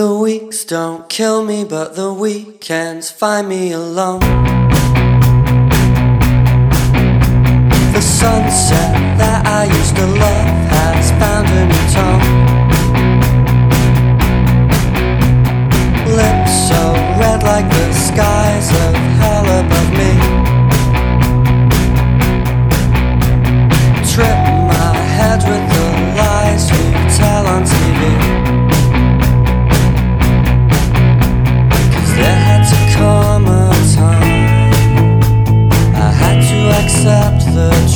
The weeks don't kill me, but the weekends find me alone. The sunset that I used to love the